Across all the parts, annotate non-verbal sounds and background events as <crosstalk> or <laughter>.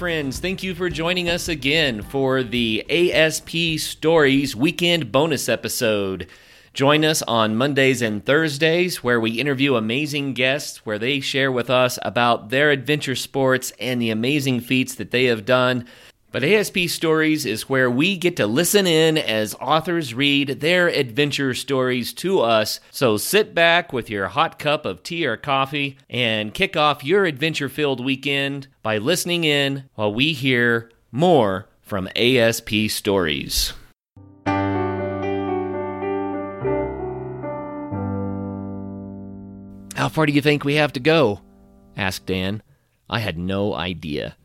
Friends. Thank you for joining us again for the ASP Stories Weekend Bonus episode. Join us on Mondays and Thursdays where we interview amazing guests where they share with us about their adventure sports and the amazing feats that they have done. But ASP Stories is where we get to listen in as authors read their adventure stories to us. So sit back with your hot cup of tea or coffee and kick off your adventure filled weekend by listening in while we hear more from ASP Stories. How far do you think we have to go? asked Dan. I had no idea.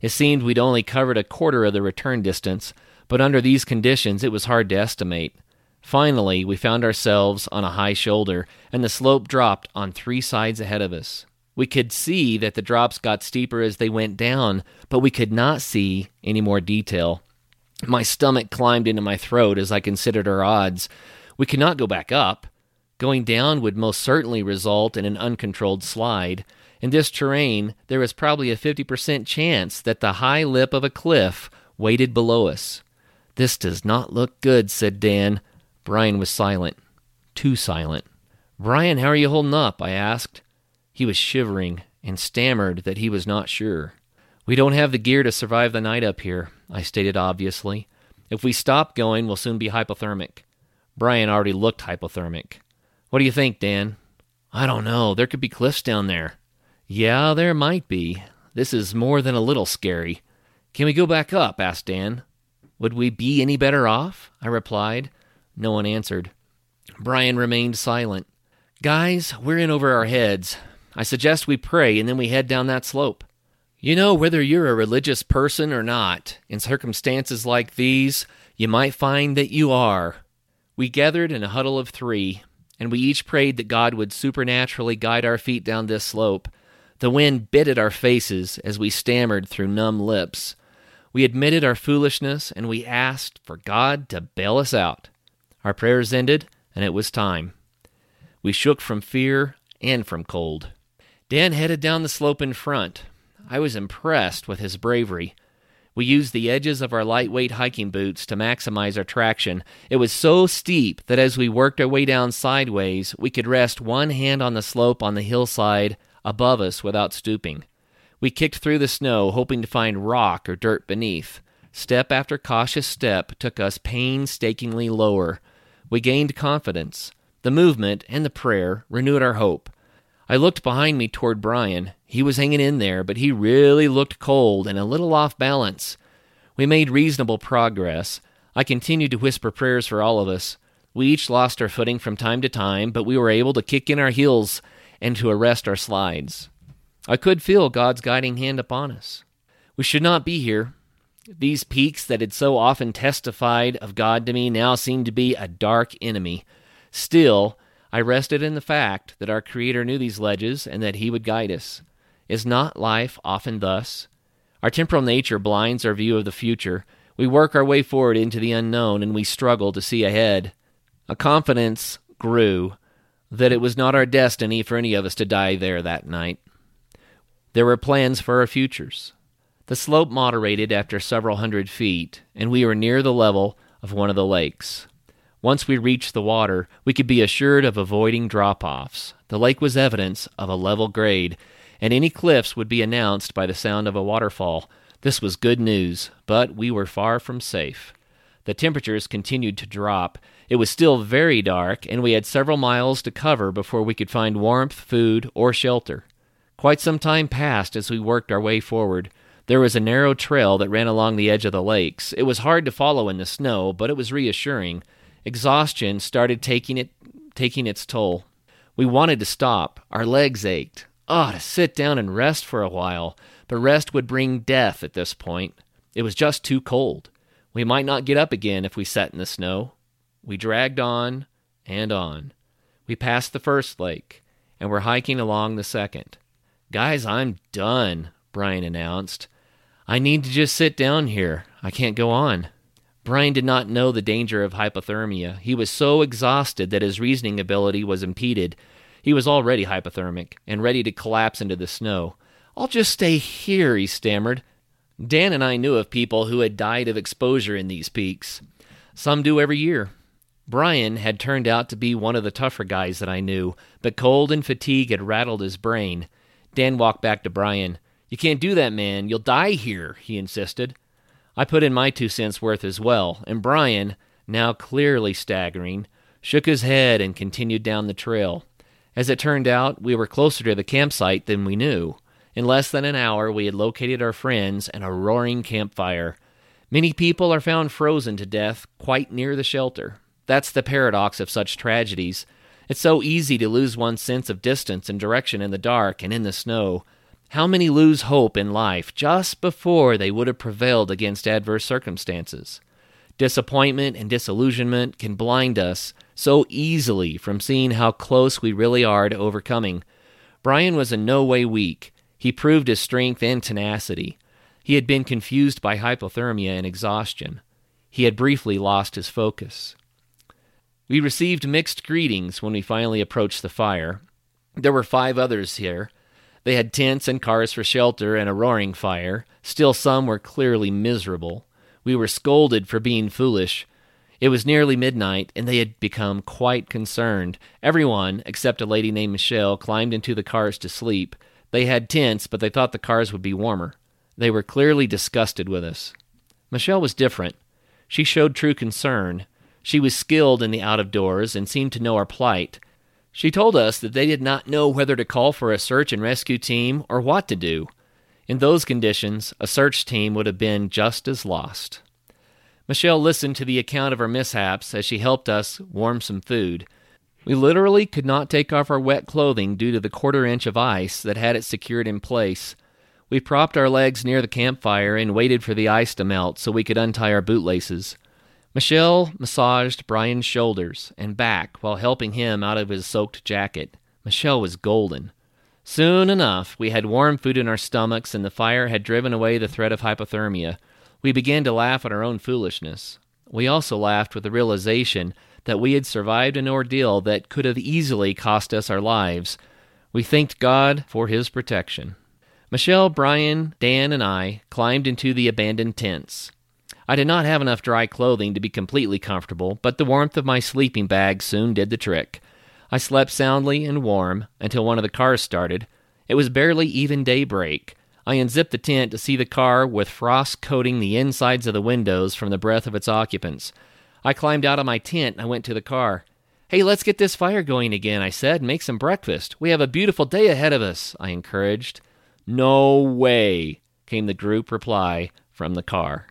It seemed we'd only covered a quarter of the return distance, but under these conditions it was hard to estimate. Finally, we found ourselves on a high shoulder, and the slope dropped on three sides ahead of us. We could see that the drops got steeper as they went down, but we could not see any more detail. My stomach climbed into my throat as I considered our odds. We could not go back up. Going down would most certainly result in an uncontrolled slide. In this terrain, there was probably a 50% chance that the high lip of a cliff waited below us. This does not look good, said Dan. Brian was silent. Too silent. Brian, how are you holding up? I asked. He was shivering and stammered that he was not sure. We don't have the gear to survive the night up here, I stated obviously. If we stop going, we'll soon be hypothermic. Brian already looked hypothermic. What do you think, Dan? I don't know. There could be cliffs down there. Yeah, there might be. This is more than a little scary. Can we go back up? asked Dan. Would we be any better off? I replied. No one answered. Brian remained silent. Guys, we're in over our heads. I suggest we pray and then we head down that slope. You know, whether you're a religious person or not, in circumstances like these, you might find that you are. We gathered in a huddle of three, and we each prayed that God would supernaturally guide our feet down this slope. The wind bit at our faces as we stammered through numb lips. We admitted our foolishness and we asked for God to bail us out. Our prayers ended, and it was time. We shook from fear and from cold. Dan headed down the slope in front. I was impressed with his bravery. We used the edges of our lightweight hiking boots to maximize our traction. It was so steep that as we worked our way down sideways, we could rest one hand on the slope on the hillside above us without stooping. We kicked through the snow, hoping to find rock or dirt beneath. Step after cautious step took us painstakingly lower. We gained confidence. The movement and the prayer renewed our hope. I looked behind me toward Brian. He was hanging in there, but he really looked cold and a little off balance. We made reasonable progress. I continued to whisper prayers for all of us. We each lost our footing from time to time, but we were able to kick in our heels and to arrest our slides. I could feel God's guiding hand upon us. We should not be here. These peaks that had so often testified of God to me now seemed to be a dark enemy. Still, I rested in the fact that our Creator knew these ledges and that He would guide us. Is not life often thus? Our temporal nature blinds our view of the future. We work our way forward into the unknown and we struggle to see ahead. A confidence grew that it was not our destiny for any of us to die there that night. There were plans for our futures. The slope moderated after several hundred feet, and we were near the level of one of the lakes. Once we reached the water, we could be assured of avoiding drop offs. The lake was evidence of a level grade, and any cliffs would be announced by the sound of a waterfall. This was good news, but we were far from safe. The temperatures continued to drop. It was still very dark, and we had several miles to cover before we could find warmth, food, or shelter. Quite some time passed as we worked our way forward. There was a narrow trail that ran along the edge of the lakes. It was hard to follow in the snow, but it was reassuring. Exhaustion started taking it taking its toll. We wanted to stop. Our legs ached. Ah, oh, to sit down and rest for a while. But rest would bring death at this point. It was just too cold. We might not get up again if we sat in the snow. We dragged on and on. We passed the first lake, and were hiking along the second. Guys, I'm done, Brian announced. I need to just sit down here. I can't go on. Brian did not know the danger of hypothermia. He was so exhausted that his reasoning ability was impeded. He was already hypothermic and ready to collapse into the snow. I'll just stay here, he stammered. Dan and I knew of people who had died of exposure in these peaks. Some do every year. Brian had turned out to be one of the tougher guys that I knew, but cold and fatigue had rattled his brain. Dan walked back to Brian. You can't do that, man. You'll die here, he insisted. I put in my two cents worth as well, and Brian, now clearly staggering, shook his head and continued down the trail. As it turned out, we were closer to the campsite than we knew. In less than an hour, we had located our friends and a roaring campfire. Many people are found frozen to death quite near the shelter. That's the paradox of such tragedies. It's so easy to lose one's sense of distance and direction in the dark and in the snow. How many lose hope in life just before they would have prevailed against adverse circumstances? Disappointment and disillusionment can blind us so easily from seeing how close we really are to overcoming. Brian was in no way weak. He proved his strength and tenacity. He had been confused by hypothermia and exhaustion. He had briefly lost his focus. We received mixed greetings when we finally approached the fire. There were five others here. They had tents and cars for shelter and a roaring fire. Still, some were clearly miserable. We were scolded for being foolish, it was nearly midnight, and they had become quite concerned. Everyone, except a lady named Michelle, climbed into the cars to sleep. They had tents, but they thought the cars would be warmer. They were clearly disgusted with us. Michelle was different. She showed true concern. She was skilled in the out of doors and seemed to know our plight. She told us that they did not know whether to call for a search and rescue team or what to do. In those conditions, a search team would have been just as lost. Michelle listened to the account of our mishaps as she helped us warm some food. We literally could not take off our wet clothing due to the quarter inch of ice that had it secured in place. We propped our legs near the campfire and waited for the ice to melt so we could untie our bootlaces. Michelle massaged Brian's shoulders and back while helping him out of his soaked jacket. Michelle was golden. Soon enough, we had warm food in our stomachs and the fire had driven away the threat of hypothermia. We began to laugh at our own foolishness. We also laughed with the realization that we had survived an ordeal that could have easily cost us our lives. We thanked God for His protection. Michelle, Brian, Dan, and I climbed into the abandoned tents. I did not have enough dry clothing to be completely comfortable, but the warmth of my sleeping bag soon did the trick. I slept soundly and warm until one of the cars started. It was barely even daybreak, I unzipped the tent to see the car with frost coating the insides of the windows from the breath of its occupants. I climbed out of my tent and I went to the car. Hey, let's get this fire going again, I said. Make some breakfast. We have a beautiful day ahead of us, I encouraged. No way, came the group reply from the car.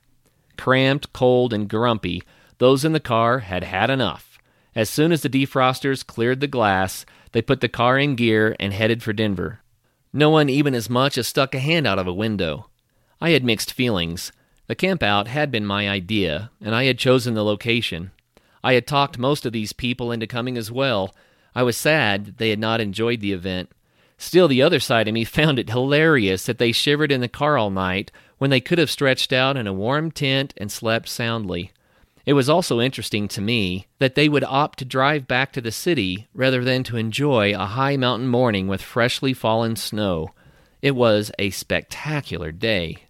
Cramped, cold, and grumpy, those in the car had had enough. As soon as the defrosters cleared the glass, they put the car in gear and headed for Denver. No one even as much as stuck a hand out of a window. I had mixed feelings. The campout had been my idea, and I had chosen the location. I had talked most of these people into coming as well. I was sad that they had not enjoyed the event. Still, the other side of me <laughs> found it hilarious that they shivered in the car all night when they could have stretched out in a warm tent and slept soundly. It was also interesting to me that they would opt to drive back to the city rather than to enjoy a high mountain morning with freshly fallen snow. It was a spectacular day.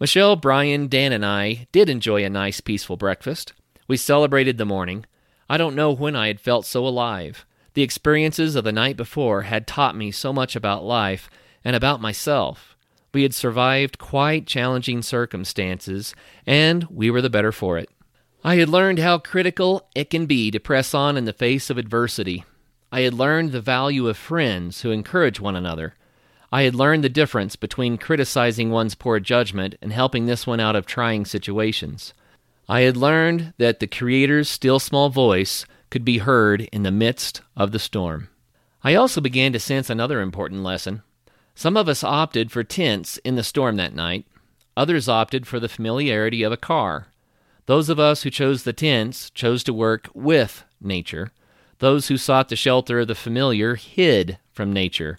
Michelle, Brian, Dan, and I did enjoy a nice, peaceful breakfast. We celebrated the morning. I don't know when I had felt so alive. The experiences of the night before had taught me so much about life and about myself. We had survived quite challenging circumstances, and we were the better for it. I had learned how critical it can be to press on in the face of adversity. I had learned the value of friends who encourage one another. I had learned the difference between criticizing one's poor judgment and helping this one out of trying situations. I had learned that the Creator's still small voice could be heard in the midst of the storm. I also began to sense another important lesson. Some of us opted for tents in the storm that night, others opted for the familiarity of a car. Those of us who chose the tents chose to work with nature. Those who sought the shelter of the familiar hid from nature.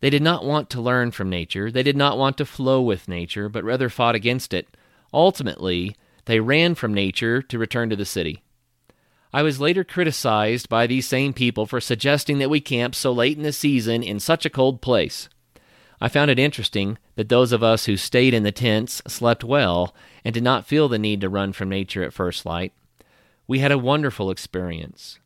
They did not want to learn from nature. They did not want to flow with nature, but rather fought against it. Ultimately, they ran from nature to return to the city. I was later criticized by these same people for suggesting that we camp so late in the season in such a cold place. I found it interesting that those of us who stayed in the tents slept well and did not feel the need to run from nature at first light. We had a wonderful experience.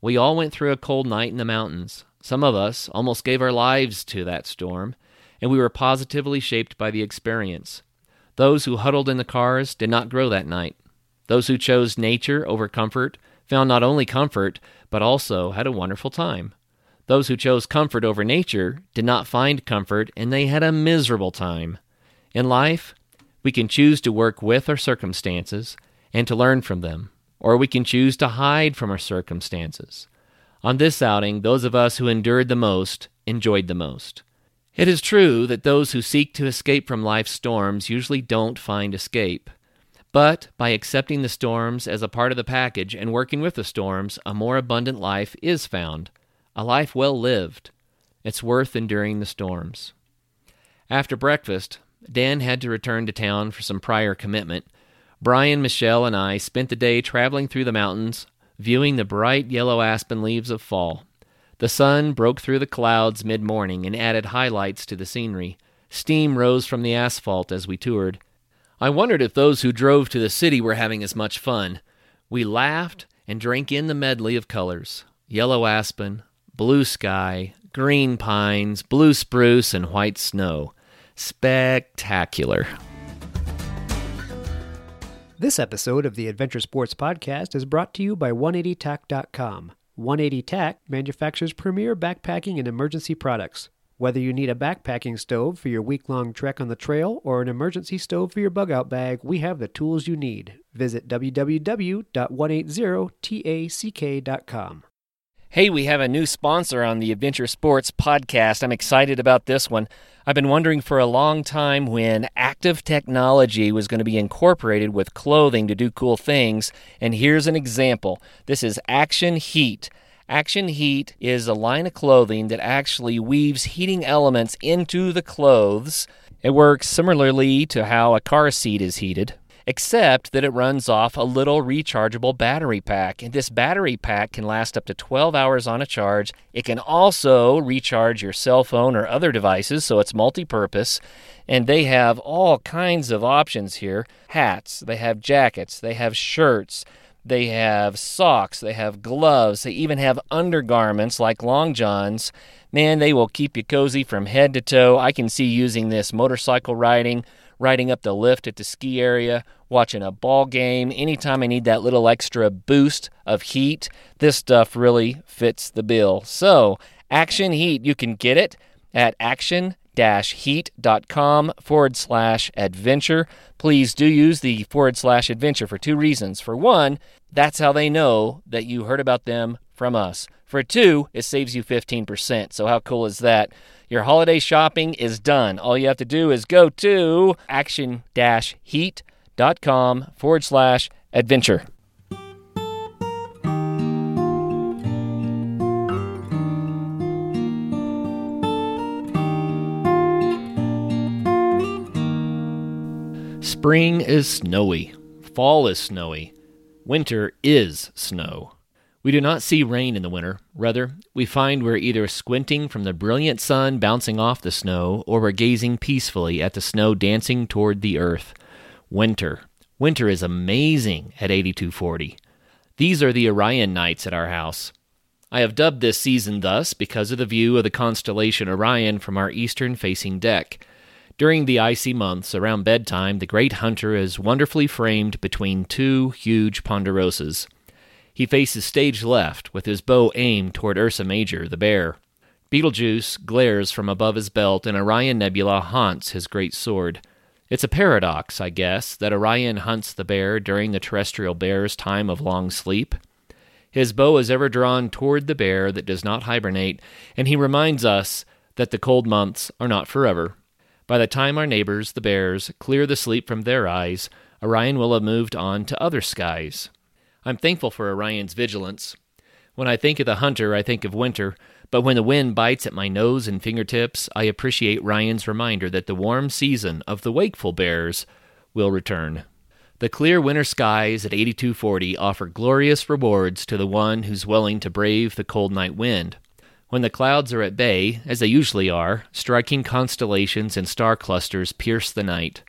We all went through a cold night in the mountains. Some of us almost gave our lives to that storm, and we were positively shaped by the experience. Those who huddled in the cars did not grow that night. Those who chose nature over comfort found not only comfort, but also had a wonderful time. Those who chose comfort over nature did not find comfort and they had a miserable time. In life, we can choose to work with our circumstances and to learn from them, or we can choose to hide from our circumstances. On this outing, those of us who endured the most enjoyed the most. It is true that those who seek to escape from life's storms usually don't find escape. But by accepting the storms as a part of the package and working with the storms, a more abundant life is found a life well lived. It's worth enduring the storms. After breakfast, Dan had to return to town for some prior commitment. Brian, Michelle, and I spent the day traveling through the mountains, viewing the bright yellow aspen leaves of fall. The sun broke through the clouds mid morning and added highlights to the scenery. Steam rose from the asphalt as we toured. I wondered if those who drove to the city were having as much fun. We laughed and drank in the medley of colors yellow aspen, blue sky, green pines, blue spruce, and white snow. Spectacular. This episode of the Adventure Sports Podcast is brought to you by 180tac.com. 180tac manufactures premier backpacking and emergency products. Whether you need a backpacking stove for your week long trek on the trail or an emergency stove for your bug out bag, we have the tools you need. Visit www.180tac.com. Hey, we have a new sponsor on the Adventure Sports podcast. I'm excited about this one. I've been wondering for a long time when active technology was going to be incorporated with clothing to do cool things, and here's an example. This is Action Heat. Action Heat is a line of clothing that actually weaves heating elements into the clothes. It works similarly to how a car seat is heated except that it runs off a little rechargeable battery pack. And this battery pack can last up to 12 hours on a charge. It can also recharge your cell phone or other devices, so it's multi purpose. And they have all kinds of options here hats, they have jackets, they have shirts. They have socks, they have gloves, they even have undergarments like long johns. Man, they will keep you cozy from head to toe. I can see using this motorcycle riding, riding up the lift at the ski area, watching a ball game, anytime I need that little extra boost of heat, this stuff really fits the bill. So, Action Heat, you can get it at action heat.com forward slash adventure. Please do use the forward slash adventure for two reasons. For one, that's how they know that you heard about them from us. For two, it saves you 15%. So, how cool is that? Your holiday shopping is done. All you have to do is go to action heat.com forward slash adventure. Spring is snowy. Fall is snowy. Winter is snow. We do not see rain in the winter. Rather, we find we're either squinting from the brilliant sun bouncing off the snow, or we're gazing peacefully at the snow dancing toward the earth. Winter. Winter is amazing at 8240. These are the Orion nights at our house. I have dubbed this season thus because of the view of the constellation Orion from our eastern facing deck. During the icy months, around bedtime, the great hunter is wonderfully framed between two huge ponderosas. He faces stage left, with his bow aimed toward Ursa Major, the bear. Betelgeuse glares from above his belt, and Orion Nebula haunts his great sword. It's a paradox, I guess, that Orion hunts the bear during the terrestrial bear's time of long sleep. His bow is ever drawn toward the bear that does not hibernate, and he reminds us that the cold months are not forever. By the time our neighbors, the bears, clear the sleep from their eyes, Orion will have moved on to other skies. I'm thankful for Orion's vigilance. When I think of the hunter, I think of winter, but when the wind bites at my nose and fingertips, I appreciate Orion's reminder that the warm season of the wakeful bears will return. The clear winter skies at 8240 offer glorious rewards to the one who's willing to brave the cold night wind. When the clouds are at bay, as they usually are, striking constellations and star clusters pierce the night.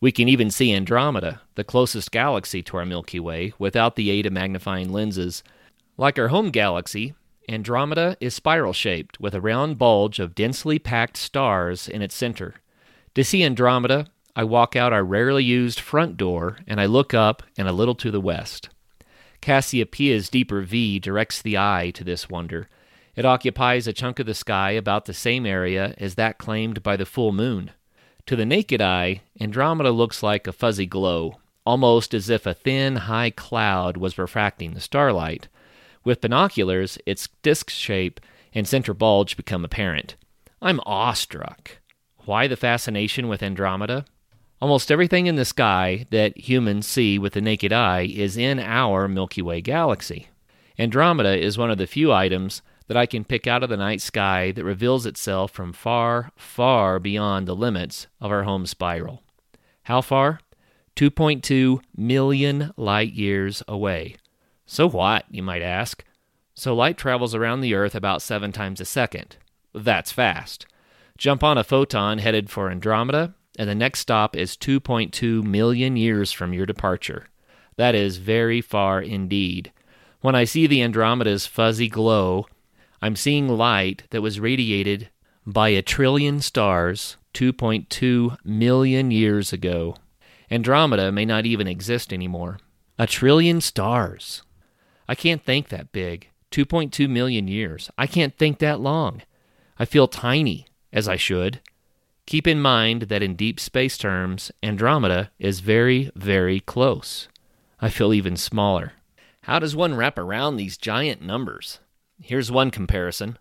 We can even see Andromeda, the closest galaxy to our Milky Way, without the aid of magnifying lenses. Like our home galaxy, Andromeda is spiral shaped with a round bulge of densely packed stars in its center. To see Andromeda, I walk out our rarely used front door and I look up and a little to the west. Cassiopeia's deeper V directs the eye to this wonder. It occupies a chunk of the sky about the same area as that claimed by the full moon. To the naked eye, Andromeda looks like a fuzzy glow, almost as if a thin, high cloud was refracting the starlight. With binoculars, its disk shape and center bulge become apparent. I'm awestruck. Why the fascination with Andromeda? Almost everything in the sky that humans see with the naked eye is in our Milky Way galaxy. Andromeda is one of the few items that I can pick out of the night sky that reveals itself from far, far beyond the limits of our home spiral. How far? 2.2 million light years away. So what, you might ask? So light travels around the Earth about seven times a second. That's fast. Jump on a photon headed for Andromeda, and the next stop is 2.2 million years from your departure. That is very far indeed. When I see the Andromeda's fuzzy glow, I'm seeing light that was radiated by a trillion stars 2.2 million years ago. Andromeda may not even exist anymore. A trillion stars. I can't think that big. 2.2 million years. I can't think that long. I feel tiny, as I should. Keep in mind that in deep space terms, Andromeda is very, very close. I feel even smaller. How does one wrap around these giant numbers? Here's one comparison.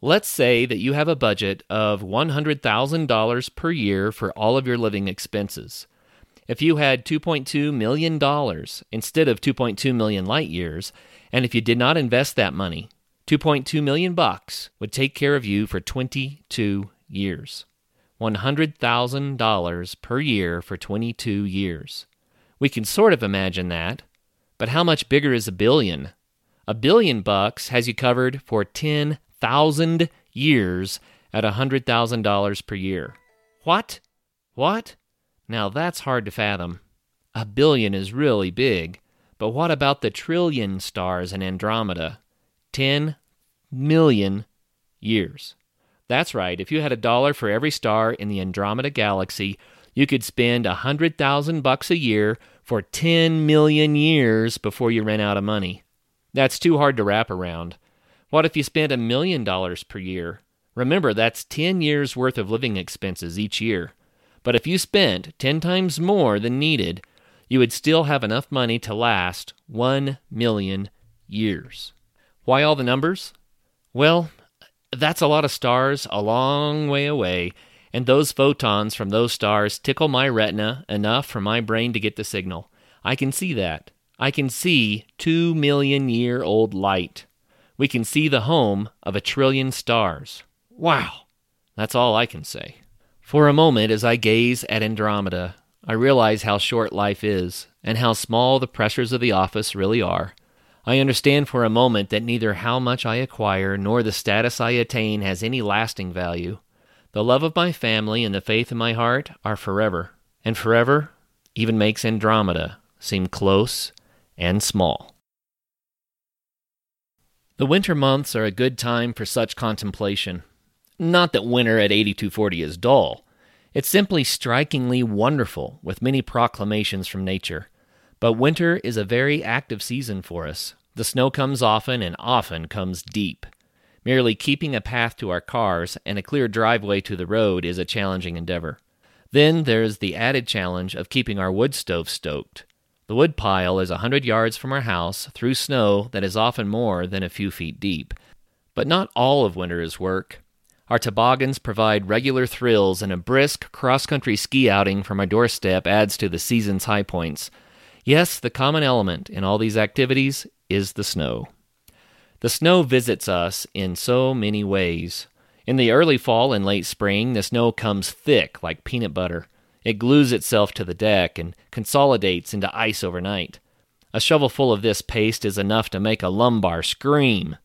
Let's say that you have a budget of $100,000 per year for all of your living expenses. If you had $2.2 million instead of 2.2 million light years, and if you did not invest that money, 2.2 million bucks would take care of you for 22 years. $100,000 per year for 22 years. We can sort of imagine that, but how much bigger is a billion? A billion bucks has you covered for 10,000 years at $100,000 per year. What? What? Now that's hard to fathom. A billion is really big, but what about the trillion stars in Andromeda? 10 million years. That's right, if you had a dollar for every star in the Andromeda galaxy, you could spend a hundred thousand bucks a year for 10 million years before you ran out of money. That's too hard to wrap around. What if you spent a million dollars per year? Remember, that's 10 years worth of living expenses each year. But if you spent 10 times more than needed, you would still have enough money to last 1 million years. Why all the numbers? Well, that's a lot of stars a long way away, and those photons from those stars tickle my retina enough for my brain to get the signal. I can see that. I can see 2 million year old light. We can see the home of a trillion stars. Wow! That's all I can say. For a moment, as I gaze at Andromeda, I realize how short life is, and how small the pressures of the office really are. I understand for a moment that neither how much I acquire nor the status I attain has any lasting value. The love of my family and the faith in my heart are forever, and forever even makes Andromeda seem close and small. The winter months are a good time for such contemplation. Not that winter at 8240 is dull. It's simply strikingly wonderful, with many proclamations from nature. But winter is a very active season for us. The snow comes often and often comes deep. Merely keeping a path to our cars and a clear driveway to the road is a challenging endeavor. Then there's the added challenge of keeping our wood stove stoked. The wood pile is a hundred yards from our house through snow that is often more than a few feet deep. But not all of winter is work. Our toboggans provide regular thrills, and a brisk cross country ski outing from our doorstep adds to the season's high points. Yes, the common element in all these activities is the snow. The snow visits us in so many ways. In the early fall and late spring, the snow comes thick like peanut butter. It glues itself to the deck and consolidates into ice overnight. A shovelful of this paste is enough to make a lumbar scream.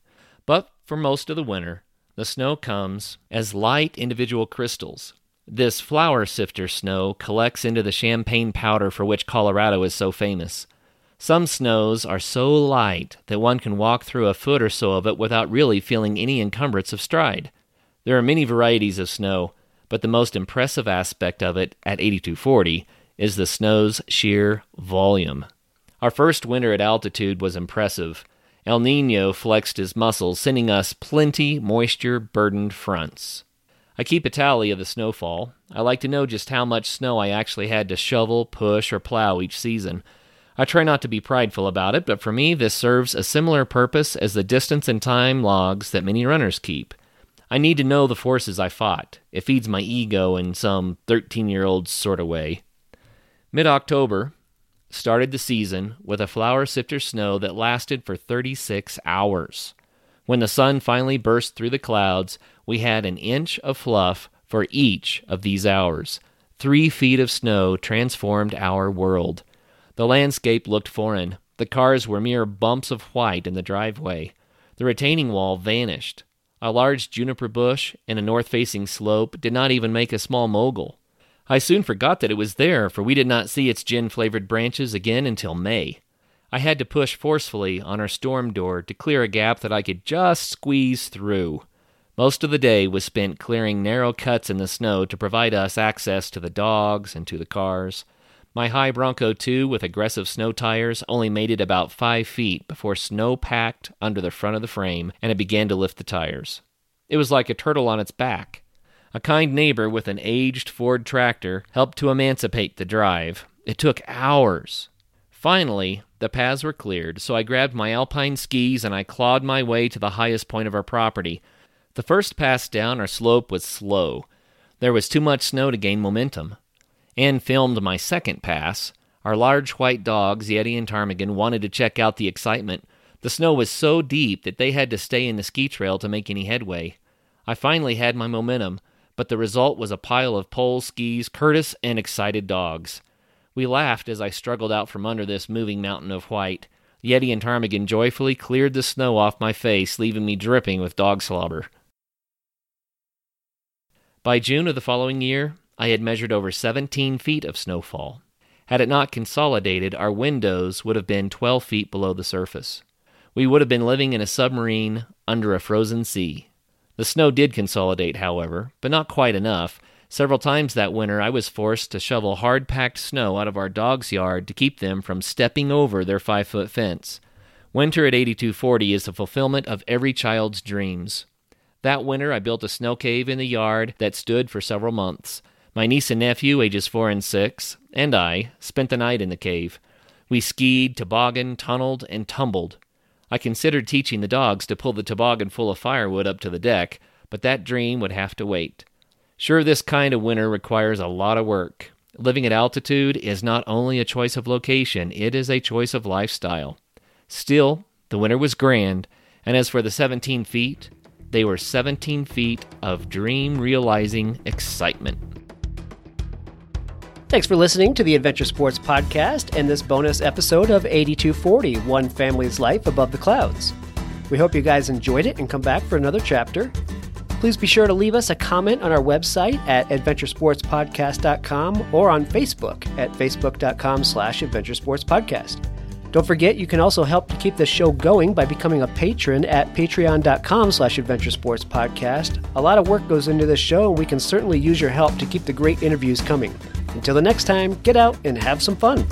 But for most of the winter, the snow comes as light individual crystals. This flour sifter snow collects into the champagne powder for which Colorado is so famous. Some snows are so light that one can walk through a foot or so of it without really feeling any encumbrance of stride. There are many varieties of snow, but the most impressive aspect of it at 8240 is the snow's sheer volume. Our first winter at altitude was impressive. El Nino flexed his muscles, sending us plenty moisture burdened fronts. I keep a tally of the snowfall. I like to know just how much snow I actually had to shovel, push, or plow each season. I try not to be prideful about it, but for me, this serves a similar purpose as the distance and time logs that many runners keep. I need to know the forces I fought. It feeds my ego in some 13 year old sort of way. Mid October started the season with a flour sifter snow that lasted for 36 hours. When the sun finally burst through the clouds, we had an inch of fluff for each of these hours. Three feet of snow transformed our world. The landscape looked foreign. The cars were mere bumps of white in the driveway. The retaining wall vanished. A large juniper bush in a north facing slope did not even make a small mogul. I soon forgot that it was there, for we did not see its gin flavored branches again until May. I had to push forcefully on our storm door to clear a gap that I could just squeeze through. Most of the day was spent clearing narrow cuts in the snow to provide us access to the dogs and to the cars. My high Bronco 2 with aggressive snow tires only made it about five feet before snow packed under the front of the frame and it began to lift the tires. It was like a turtle on its back. A kind neighbor with an aged Ford tractor helped to emancipate the drive. It took hours. Finally, the paths were cleared, so I grabbed my alpine skis and I clawed my way to the highest point of our property. The first pass down our slope was slow. There was too much snow to gain momentum and filmed my second pass. Our large white dogs, Yeti and Ptarmigan, wanted to check out the excitement. The snow was so deep that they had to stay in the ski trail to make any headway. I finally had my momentum, but the result was a pile of pole skis, Curtis, and excited dogs. We laughed as I struggled out from under this moving mountain of white. Yeti and Ptarmigan joyfully cleared the snow off my face, leaving me dripping with dog slobber. By June of the following year, I had measured over 17 feet of snowfall. Had it not consolidated, our windows would have been 12 feet below the surface. We would have been living in a submarine under a frozen sea. The snow did consolidate, however, but not quite enough. Several times that winter, I was forced to shovel hard packed snow out of our dog's yard to keep them from stepping over their five foot fence. Winter at 8240 is the fulfillment of every child's dreams. That winter, I built a snow cave in the yard that stood for several months. My niece and nephew, ages four and six, and I spent the night in the cave. We skied, tobogganed, tunneled, and tumbled. I considered teaching the dogs to pull the toboggan full of firewood up to the deck, but that dream would have to wait. Sure, this kind of winter requires a lot of work. Living at altitude is not only a choice of location, it is a choice of lifestyle. Still, the winter was grand, and as for the 17 feet, they were 17 feet of dream realizing excitement. Thanks for listening to the Adventure Sports Podcast and this bonus episode of 8240 One Family's Life Above the Clouds. We hope you guys enjoyed it and come back for another chapter. Please be sure to leave us a comment on our website at adventuresportspodcast.com or on Facebook at facebook.com slash adventuresportspodcast. Don't forget, you can also help to keep the show going by becoming a patron at patreon.com slash adventuresportspodcast. A lot of work goes into this show, and we can certainly use your help to keep the great interviews coming. Until the next time, get out and have some fun.